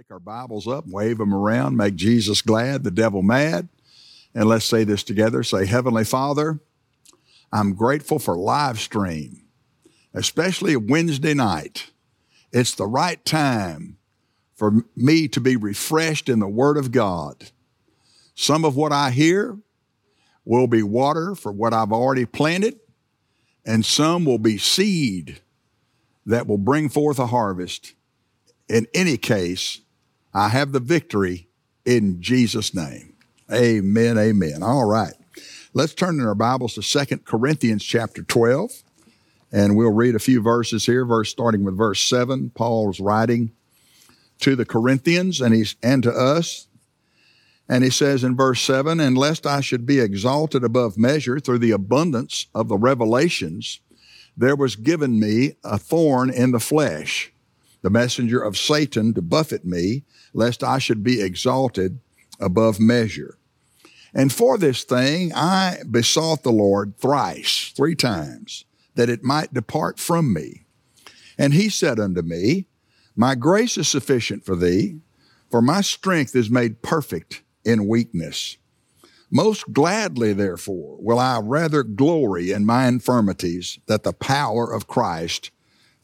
Pick our Bibles up, wave them around, make Jesus glad, the devil mad. And let's say this together. Say, Heavenly Father, I'm grateful for live stream, especially Wednesday night. It's the right time for me to be refreshed in the Word of God. Some of what I hear will be water for what I've already planted, and some will be seed that will bring forth a harvest. In any case, I have the victory in Jesus' name. Amen, amen. All right. Let's turn in our Bibles to Second Corinthians chapter 12, and we'll read a few verses here, verse starting with verse 7. Paul's writing to the Corinthians and he's and to us. And he says in verse 7, And lest I should be exalted above measure through the abundance of the revelations, there was given me a thorn in the flesh, the messenger of Satan to buffet me, lest I should be exalted above measure. And for this thing I besought the Lord thrice, three times, that it might depart from me. And he said unto me, My grace is sufficient for thee, for my strength is made perfect in weakness. Most gladly, therefore, will I rather glory in my infirmities, that the power of Christ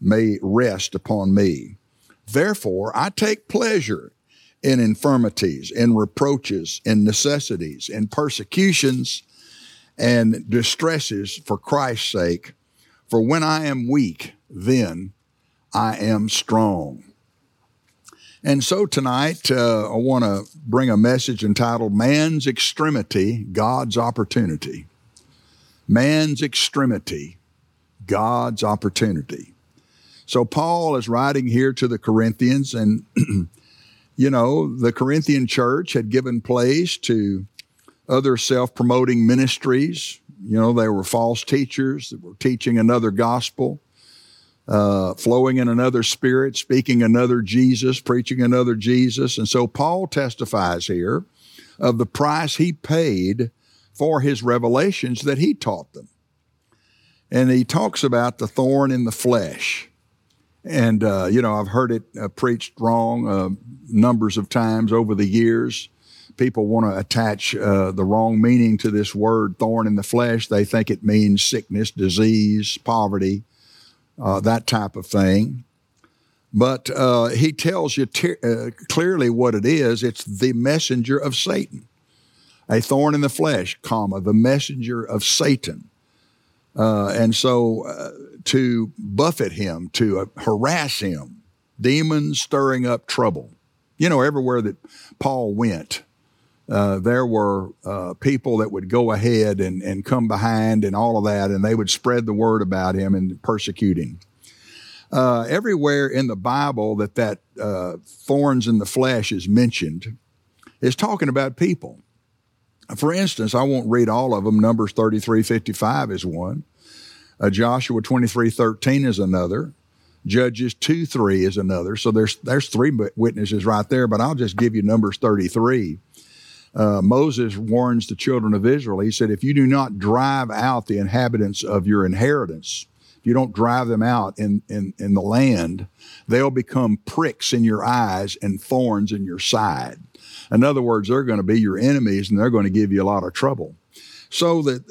may rest upon me. Therefore, I take pleasure in infirmities, in reproaches, in necessities, in persecutions, and distresses for Christ's sake. For when I am weak, then I am strong. And so tonight, uh, I want to bring a message entitled Man's Extremity, God's Opportunity. Man's Extremity, God's Opportunity. So Paul is writing here to the Corinthians, and, you know, the Corinthian church had given place to other self promoting ministries. You know, they were false teachers that were teaching another gospel uh, flowing in another spirit, speaking another Jesus, preaching another Jesus. And so Paul testifies here of the price he paid for his revelations that he taught them. And he talks about the thorn in the flesh. And, uh, you know, I've heard it uh, preached wrong uh, numbers of times over the years. People want to attach uh, the wrong meaning to this word, thorn in the flesh. They think it means sickness, disease, poverty uh, that type of thing. But uh, he tells you te- clearly what it is. It's the messenger of Satan, a thorn in the flesh, comma the messenger of Satan. And so to buffet him, to uh, harass him, demons stirring up trouble. You know, everywhere that Paul went, uh, there were uh, people that would go ahead and, and come behind and all of that, and they would spread the word about him and persecute him. Uh, everywhere in the Bible that that uh, thorns in the flesh is mentioned, is talking about people. For instance, I won't read all of them. Numbers 33, 55 is one. Uh, Joshua 23, 13 is another. Judges 2, 3 is another. So there's, there's three witnesses right there, but I'll just give you Numbers 33 uh, Moses warns the children of Israel. He said, If you do not drive out the inhabitants of your inheritance, if you don't drive them out in, in, in the land, they'll become pricks in your eyes and thorns in your side. In other words, they're going to be your enemies and they're going to give you a lot of trouble. So that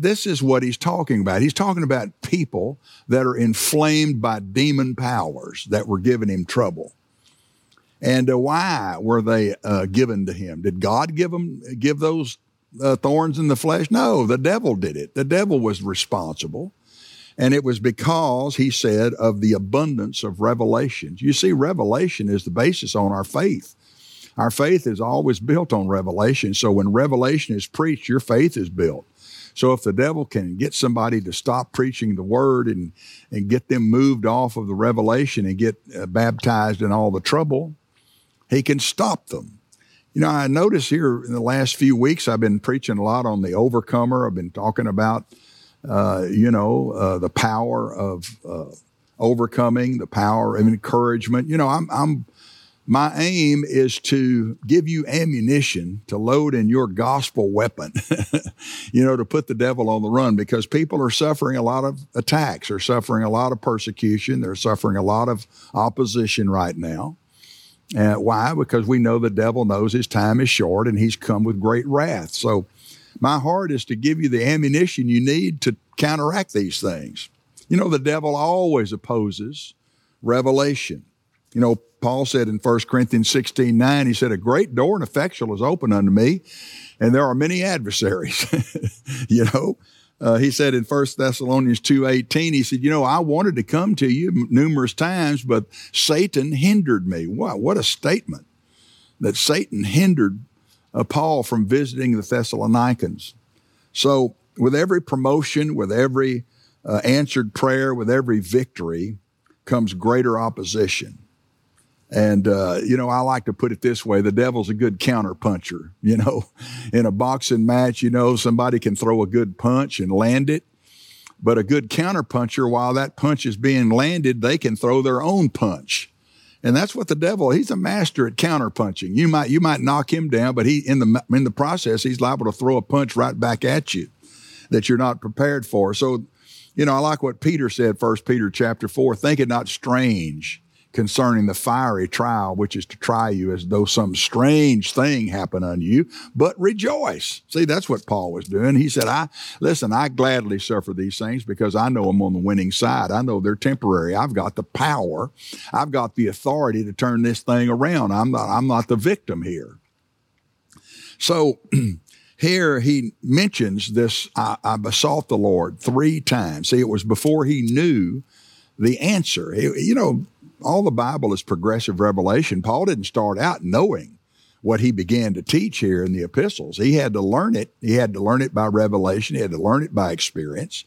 this is what he's talking about. He's talking about people that are inflamed by demon powers that were giving him trouble. And uh, why were they uh, given to him? Did God give them give those uh, thorns in the flesh? No, the devil did it. The devil was responsible. And it was because he said of the abundance of revelations. You see, revelation is the basis on our faith. Our faith is always built on revelation. So when revelation is preached, your faith is built. So if the devil can get somebody to stop preaching the word and, and get them moved off of the revelation and get uh, baptized in all the trouble, he can stop them. You know, I notice here in the last few weeks, I've been preaching a lot on the overcomer. I've been talking about, uh, you know, uh, the power of uh, overcoming, the power of encouragement. You know, I'm, I'm, my aim is to give you ammunition to load in your gospel weapon, you know, to put the devil on the run because people are suffering a lot of attacks, they're suffering a lot of persecution, they're suffering a lot of opposition right now. Uh, why? Because we know the devil knows his time is short and he's come with great wrath. So my heart is to give you the ammunition you need to counteract these things. You know, the devil always opposes revelation. You know, Paul said in 1 Corinthians 16 9, he said, A great door and effectual is open unto me, and there are many adversaries. you know, uh, he said in 1 Thessalonians 2.18, he said, you know, I wanted to come to you numerous times, but Satan hindered me. Wow, what a statement that Satan hindered uh, Paul from visiting the Thessalonians. So with every promotion, with every uh, answered prayer, with every victory comes greater opposition. And, uh, you know, I like to put it this way the devil's a good counterpuncher. You know, in a boxing match, you know, somebody can throw a good punch and land it. But a good counterpuncher, while that punch is being landed, they can throw their own punch. And that's what the devil, he's a master at counterpunching. You might, you might knock him down, but he, in the, in the process, he's liable to throw a punch right back at you that you're not prepared for. So, you know, I like what Peter said, First Peter chapter four, think it not strange concerning the fiery trial, which is to try you as though some strange thing happened unto you, but rejoice. See, that's what Paul was doing. He said, I, listen, I gladly suffer these things because I know I'm on the winning side. I know they're temporary. I've got the power. I've got the authority to turn this thing around. I'm not, I'm not the victim here. So, here he mentions this I, I, besought the Lord three times. See, it was before he knew the answer. you know, all the Bible is progressive revelation. Paul didn't start out knowing what he began to teach here in the epistles. He had to learn it. He had to learn it by revelation. He had to learn it by experience.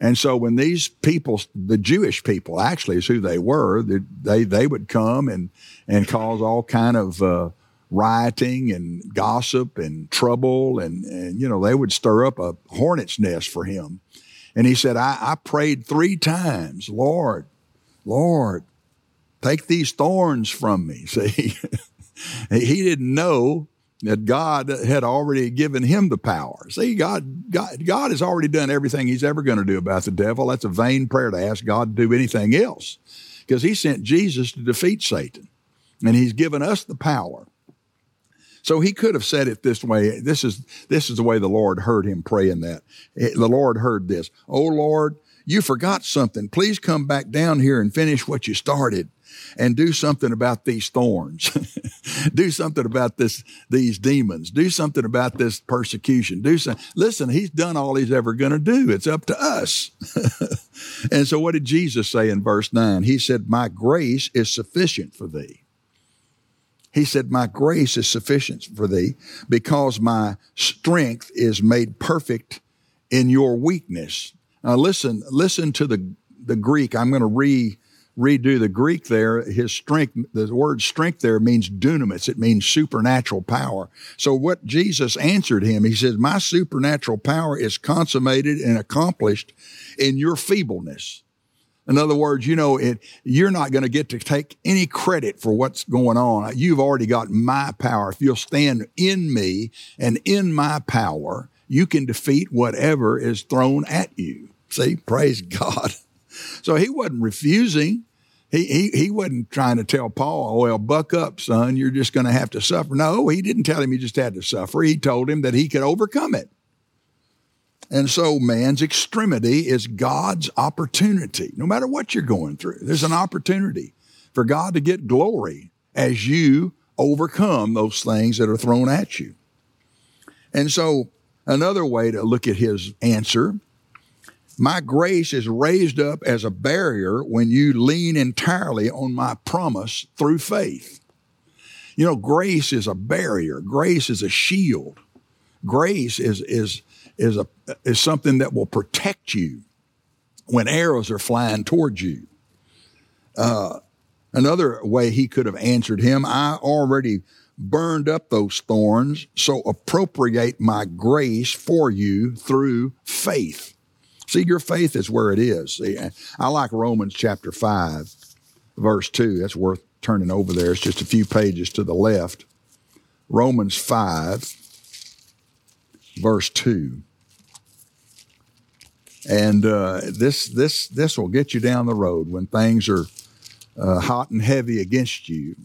And so when these people, the Jewish people actually is who they were, they, they would come and, and cause all kind of, uh, rioting and gossip and trouble. And, and, you know, they would stir up a hornet's nest for him. And he said, I, I prayed three times, Lord, Lord, Take these thorns from me. See, he didn't know that God had already given him the power. See, God, God, God has already done everything he's ever going to do about the devil. That's a vain prayer to ask God to do anything else because he sent Jesus to defeat Satan and he's given us the power. So he could have said it this way. This is, this is the way the Lord heard him praying that. Eh, the Lord heard this. Oh Lord, you forgot something. Please come back down here and finish what you started and do something about these thorns. do something about this, these demons. Do something about this persecution. Do some, listen, he's done all he's ever going to do. It's up to us. and so what did Jesus say in verse nine? He said, my grace is sufficient for thee. He said, My grace is sufficient for thee because my strength is made perfect in your weakness. Now listen, listen to the, the Greek. I'm going to re redo the Greek there, his strength, the word strength there means dunamis. It means supernatural power. So what Jesus answered him, he says, my supernatural power is consummated and accomplished in your feebleness. In other words, you know, it, you're not going to get to take any credit for what's going on. You've already got my power. If you'll stand in me and in my power, you can defeat whatever is thrown at you. See, praise God. So he wasn't refusing. He, he, he wasn't trying to tell Paul, well, buck up, son, you're just going to have to suffer. No, he didn't tell him he just had to suffer. He told him that he could overcome it. And so man's extremity is God's opportunity. No matter what you're going through, there's an opportunity for God to get glory as you overcome those things that are thrown at you. And so another way to look at his answer my grace is raised up as a barrier when you lean entirely on my promise through faith. You know, grace is a barrier. Grace is a shield. Grace is, is, is, a, is something that will protect you when arrows are flying towards you. Uh, another way he could have answered him, I already burned up those thorns, so appropriate my grace for you through faith. See, your faith is where it is. See, I like Romans chapter 5, verse 2. That's worth turning over there. It's just a few pages to the left. Romans 5, verse 2. And uh, this, this, this will get you down the road when things are uh, hot and heavy against you.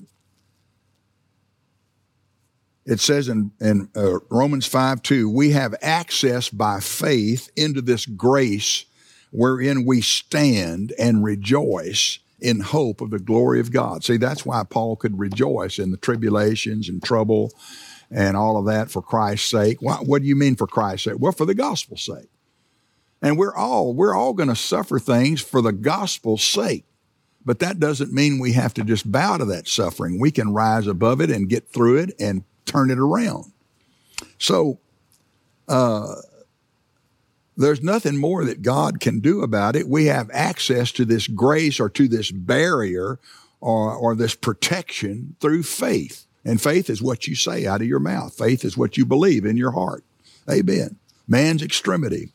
It says in, in uh, Romans 5 2, we have access by faith into this grace wherein we stand and rejoice in hope of the glory of God. See, that's why Paul could rejoice in the tribulations and trouble and all of that for Christ's sake. What, what do you mean for Christ's sake? Well, for the gospel's sake. And we're all, we're all going to suffer things for the gospel's sake. But that doesn't mean we have to just bow to that suffering. We can rise above it and get through it and turn it around. So, uh, there's nothing more that God can do about it. We have access to this grace or to this barrier or, or this protection through faith. And faith is what you say out of your mouth. Faith is what you believe in your heart. Amen. Man's extremity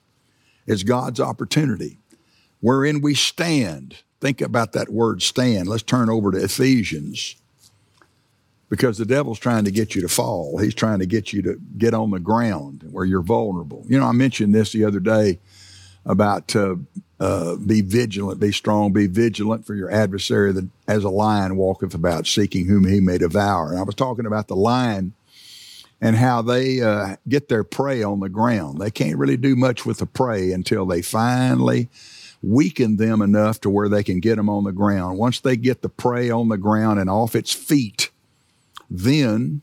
is God's opportunity wherein we stand. Think about that word stand. Let's turn over to Ephesians because the devil's trying to get you to fall. He's trying to get you to get on the ground where you're vulnerable. You know, I mentioned this the other day about uh, uh, be vigilant, be strong, be vigilant for your adversary that as a lion walketh about seeking whom he may devour. And I was talking about the lion and how they uh, get their prey on the ground. They can't really do much with the prey until they finally weaken them enough to where they can get them on the ground. Once they get the prey on the ground and off its feet, then,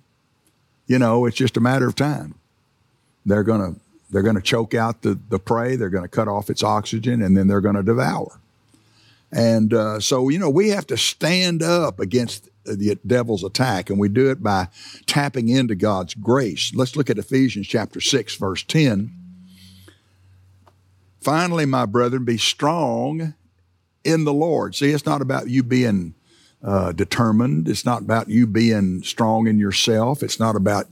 you know, it's just a matter of time. They're going to they're going to choke out the, the prey. They're going to cut off its oxygen, and then they're going to devour. And uh, so, you know, we have to stand up against the devil's attack, and we do it by tapping into God's grace. Let's look at Ephesians chapter 6, verse 10. Finally, my brethren, be strong in the Lord. See, it's not about you being uh, determined. It's not about you being strong in yourself. It's not about,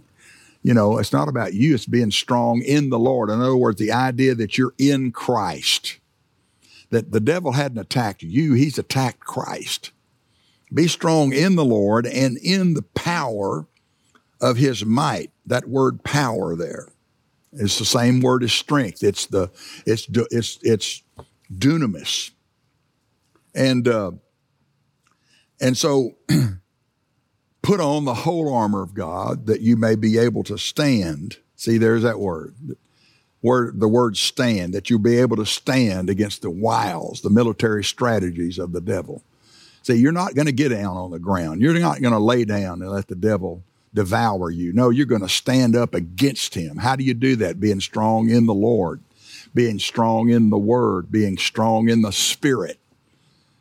you know, it's not about you. It's being strong in the Lord. In other words, the idea that you're in Christ, that the devil hadn't attacked you, he's attacked Christ. Be strong in the Lord and in the power of his might. That word power there is the same word as strength. It's the, it's, it's, it's dunamis. And, uh, and so put on the whole armor of God that you may be able to stand. See, there's that word. Word, the word stand, that you'll be able to stand against the wiles, the military strategies of the devil. See, you're not going to get down on the ground. You're not going to lay down and let the devil devour you. No, you're going to stand up against him. How do you do that? Being strong in the Lord, being strong in the Word, being strong in the Spirit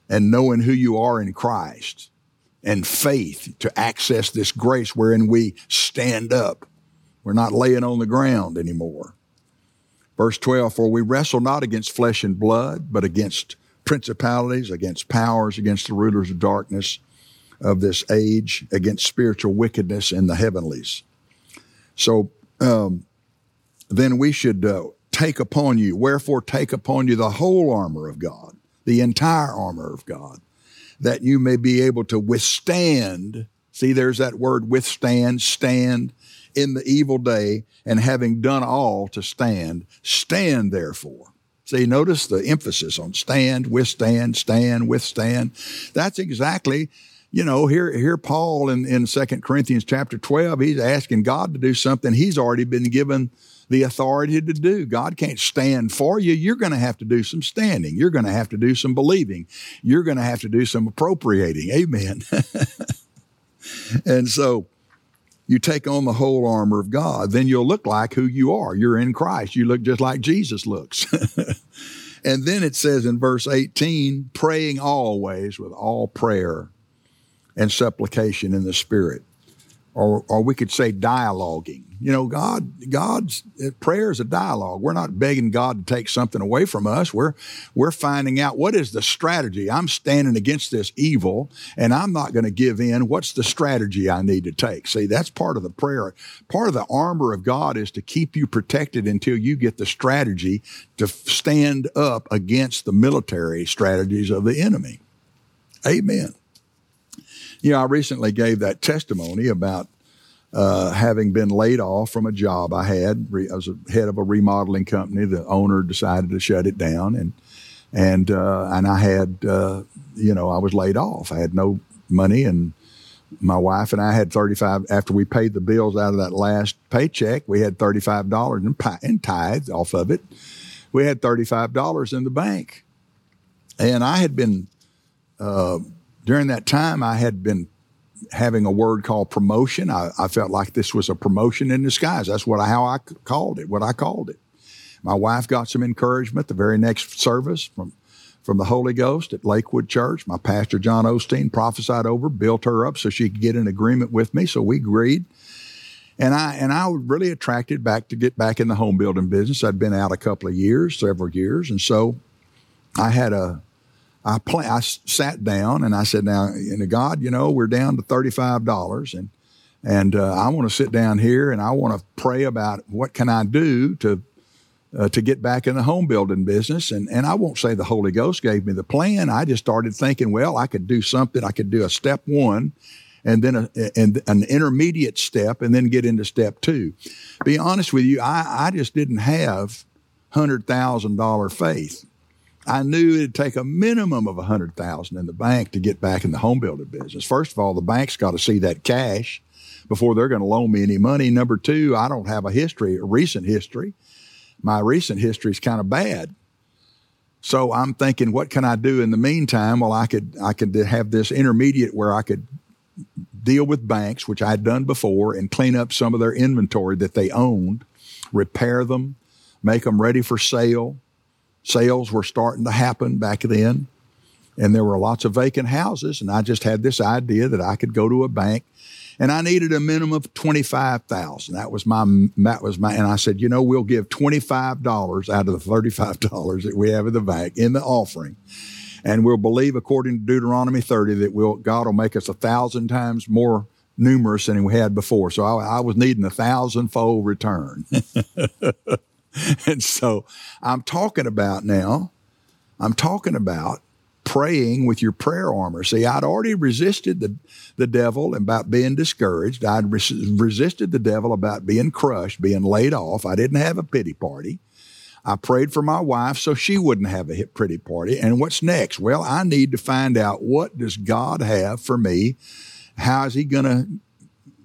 and knowing who you are in Christ and faith to access this grace wherein we stand up. We're not laying on the ground anymore. Verse 12, for we wrestle not against flesh and blood, but against principalities, against powers, against the rulers of darkness of this age, against spiritual wickedness in the heavenlies. So um, then we should uh, take upon you, wherefore take upon you the whole armor of God the entire armor of God, that you may be able to withstand. See, there's that word withstand, stand in the evil day, and having done all to stand, stand therefore. See, notice the emphasis on stand, withstand, stand, withstand. That's exactly, you know, here, here Paul in, in 2 Corinthians chapter 12, he's asking God to do something he's already been given the authority to do. God can't stand for you. You're going to have to do some standing. You're going to have to do some believing. You're going to have to do some appropriating. Amen. and so you take on the whole armor of God, then you'll look like who you are. You're in Christ. You look just like Jesus looks. and then it says in verse 18, praying always with all prayer and supplication in the Spirit or, or we could say dialoguing. You know, God, God's eh, prayer is a dialogue. We're not begging God to take something away from us. We're, we're finding out what is the strategy. I'm standing against this evil and I'm not going to give in. What's the strategy I need to take? See, that's part of the prayer. Part of the armor of God is to keep you protected until you get the strategy to stand up against the military strategies of the enemy. Amen. You know, I recently gave that testimony about uh, having been laid off from a job I had. I was a head of a remodeling company. The owner decided to shut it down, and and uh, and I had uh, you know I was laid off. I had no money and my wife and I had 35 after we paid the bills out of that last paycheck. We had $35 in, in tithes off of it. We had $35 in the bank. And I had been, uh, during that time, I had been having a word called promotion. I, I, felt like this was a promotion in disguise. That's what I, how I called it, what I called it. My wife got some encouragement the very next service from from the Holy Ghost at Lakewood Church. My pastor, John Osteen, prophesied over, built her up so she could get an agreement with me. So we agreed. And I and I was really attracted back to get back in the home building business. I'd been out a couple of years, several years, and so I had a I play, I sat down and I said, "Now, in God, you know, we're down to thirty five dollars, and and uh, I want to sit down here and I want to pray about what can I do to uh, to get back in the home building business. And, and I won't say the Holy Ghost gave me the plan. I just started thinking, well, I could do something. I could do a step one and then a, and an intermediate step and then get into step two. Be honest with you, I, I just didn't have $100,000 faith. I knew it'd take a minimum of a hundred thousand in the bank to get back in the home building business. First of all, the bank's got to see that cash before they're going to loan me any money. Number two, I don't have a history, a recent history my recent history is kind of bad. So I'm thinking, what can I do in the meantime? Well, I could I could have this intermediate where I could deal with banks, which I had done before, and clean up some of their inventory that they owned, repair them, make them ready for sale. Sales were starting to happen back then, and there were lots of vacant houses. And I just had this idea that I could go to a bank and I needed a minimum of twenty five thousand. That was my that was my, and I said, you know, we'll give twenty five dollars out of the thirty five dollars that we have in the bank in the offering, and we'll believe according to Deuteronomy thirty that we'll God will make us a thousand times more numerous than we had before. So I, I was needing a thousandfold return, and so I'm talking about now. I'm talking about praying with your prayer armor. See, I'd already resisted the, the devil about being discouraged. I'd res- resisted the devil about being crushed, being laid off. I didn't have a pity party. I prayed for my wife so she wouldn't have a pretty party. And what's next? Well, I need to find out what does God have for me? How is he going to,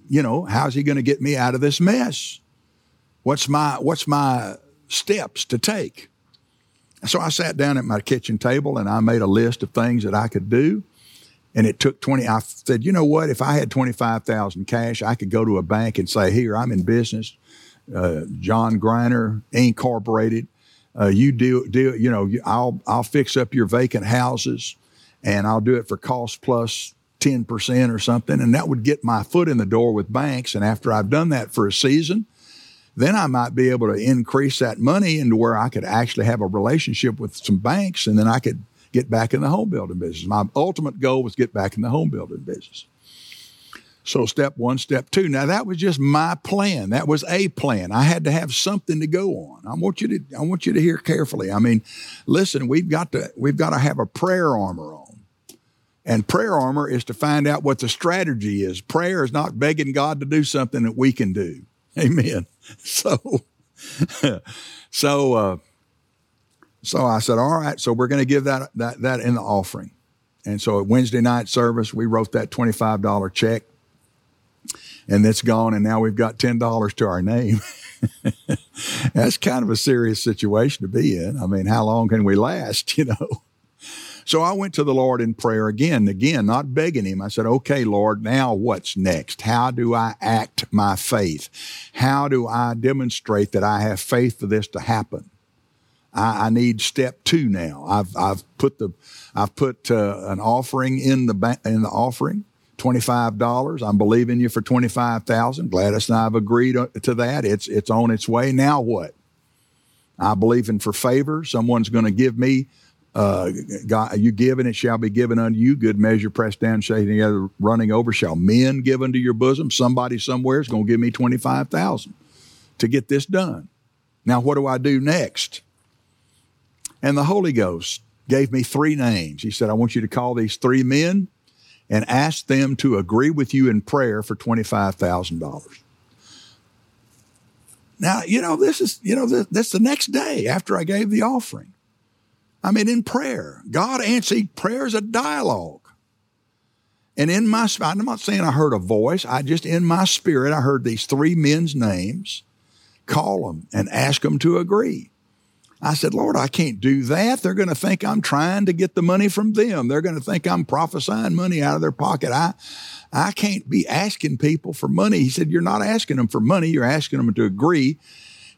you know, how's he going to get me out of this mess? What's my, what's my steps to take? So I sat down at my kitchen table and I made a list of things that I could do. And it took 20. I said, you know what? If I had 25,000 cash, I could go to a bank and say, here, I'm in business. Uh, John Griner Incorporated. Uh, you do, do, you know, I'll, I'll fix up your vacant houses and I'll do it for cost plus 10% or something. And that would get my foot in the door with banks. And after I've done that for a season, then I might be able to increase that money into where I could actually have a relationship with some banks and then I could get back in the home building business. My ultimate goal was get back in the home building business. So step one, step two. Now that was just my plan. That was a plan. I had to have something to go on. I want you to I want you to hear carefully. I mean, listen, we've got to we've got to have a prayer armor on. And prayer armor is to find out what the strategy is. Prayer is not begging God to do something that we can do. Amen. So, so, uh, so I said, all right, so we're going to give that, that, that in the offering. And so at Wednesday night service, we wrote that $25 check and it's gone. And now we've got $10 to our name. That's kind of a serious situation to be in. I mean, how long can we last, you know? So I went to the Lord in prayer again, again, not begging him. I said, okay, Lord, now what's next? How do I act my faith? How do I demonstrate that I have faith for this to happen? I, I need step two now. I've, I've put the, I've put uh, an offering in the, in the offering. $25. I'm believing you for 25,000. Gladys and I have agreed uh, to that. It's, it's on its way. Now what? I believe in for favor. Someone's going to give me uh, God, you give and it shall be given unto you. Good measure, pressed down, shaken together, running over. Shall men give unto your bosom? Somebody somewhere is going to give me twenty five thousand to get this done. Now, what do I do next? And the Holy Ghost gave me three names. He said, "I want you to call these three men and ask them to agree with you in prayer for twenty five thousand dollars." Now, you know, this is, you know, this, this the next day after I gave the offering. I mean, in prayer, God answered prayer is a dialogue. And in my, spirit, I'm not saying I heard a voice. I just, in my spirit, I heard these three men's names. Call them and ask them to agree. I said, Lord, I can't do that. They're going to think I'm trying to get the money from them. They're going to think I'm prophesying money out of their pocket. I, I can't be asking people for money. He said, You're not asking them for money. You're asking them to agree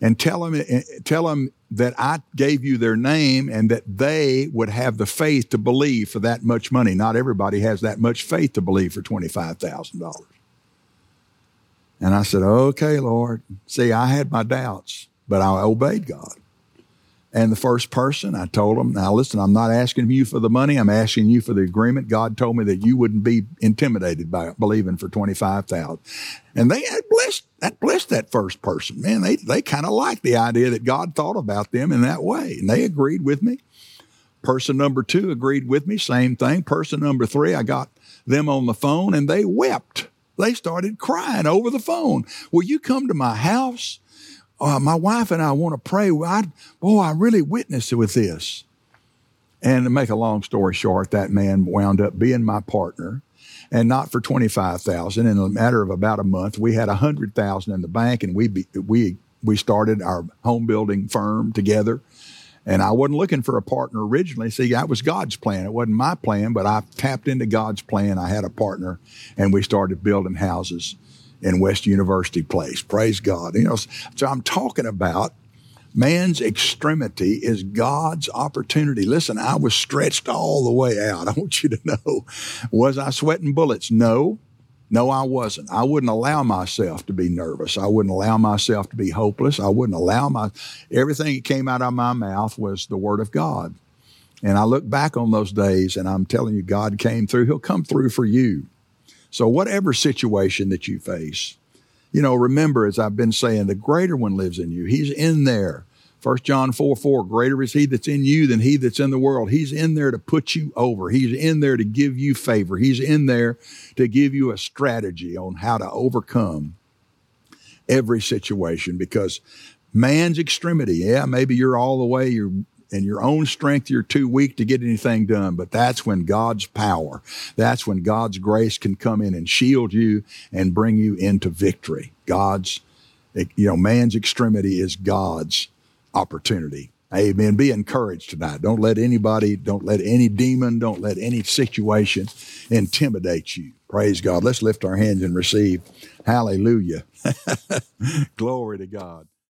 and tell them, eh, tell them that I gave you their name and that they would have the faith to believe for that much money. Not everybody has that much faith to believe for $25,000. And I said, Okay, Lord. See, I had my doubts, but I obeyed God. And the first person, I told him, now listen, I'm not asking you for the money. I'm asking you for the agreement. God told me that you wouldn't be intimidated by believing for 25,000. And they had blessed, that blessed that first person. Man, they, they kind of liked the idea that God thought about them in that way. And they agreed with me. Person number two agreed with me. Same thing. Person number three, I got them on the phone and they wept. They started crying over the phone. Will you come to my house? uh, my wife and I want to pray. I, boy, I really witnessed it with this. And to make a long story short, that man wound up being my partner and not for 25,000. In a matter of about a month, we had 100,000 in the bank and we, we, we started our home building firm together. And I wasn't looking for a partner originally. See, that was God's plan. It wasn't my plan, but I tapped into God's plan. I had a partner and we started building houses in West University Place. Praise God. You know, so I'm talking about man's extremity is God's opportunity. Listen, I was stretched all the way out. I want you to know. Was I sweating bullets? No. No, I wasn't. I wouldn't allow myself to be nervous. I wouldn't allow myself to be hopeless. I wouldn't allow my everything that came out of my mouth was the word of God. And I look back on those days and I'm telling you, God came through. He'll come through for you. So, whatever situation that you face, you know, remember, as I've been saying, the greater one lives in you. He's in there. 1 John 4 4, greater is he that's in you than he that's in the world. He's in there to put you over. He's in there to give you favor. He's in there to give you a strategy on how to overcome every situation because man's extremity, yeah, maybe you're all the way, you're in your own strength, you're too weak to get anything done. But that's when God's power, that's when God's grace can come in and shield you and bring you into victory. God's, you know, man's extremity is God's opportunity. Amen. Be encouraged tonight. Don't let anybody, don't let any demon, don't let any situation intimidate you. Praise God. Let's lift our hands and receive. Hallelujah. Glory to God.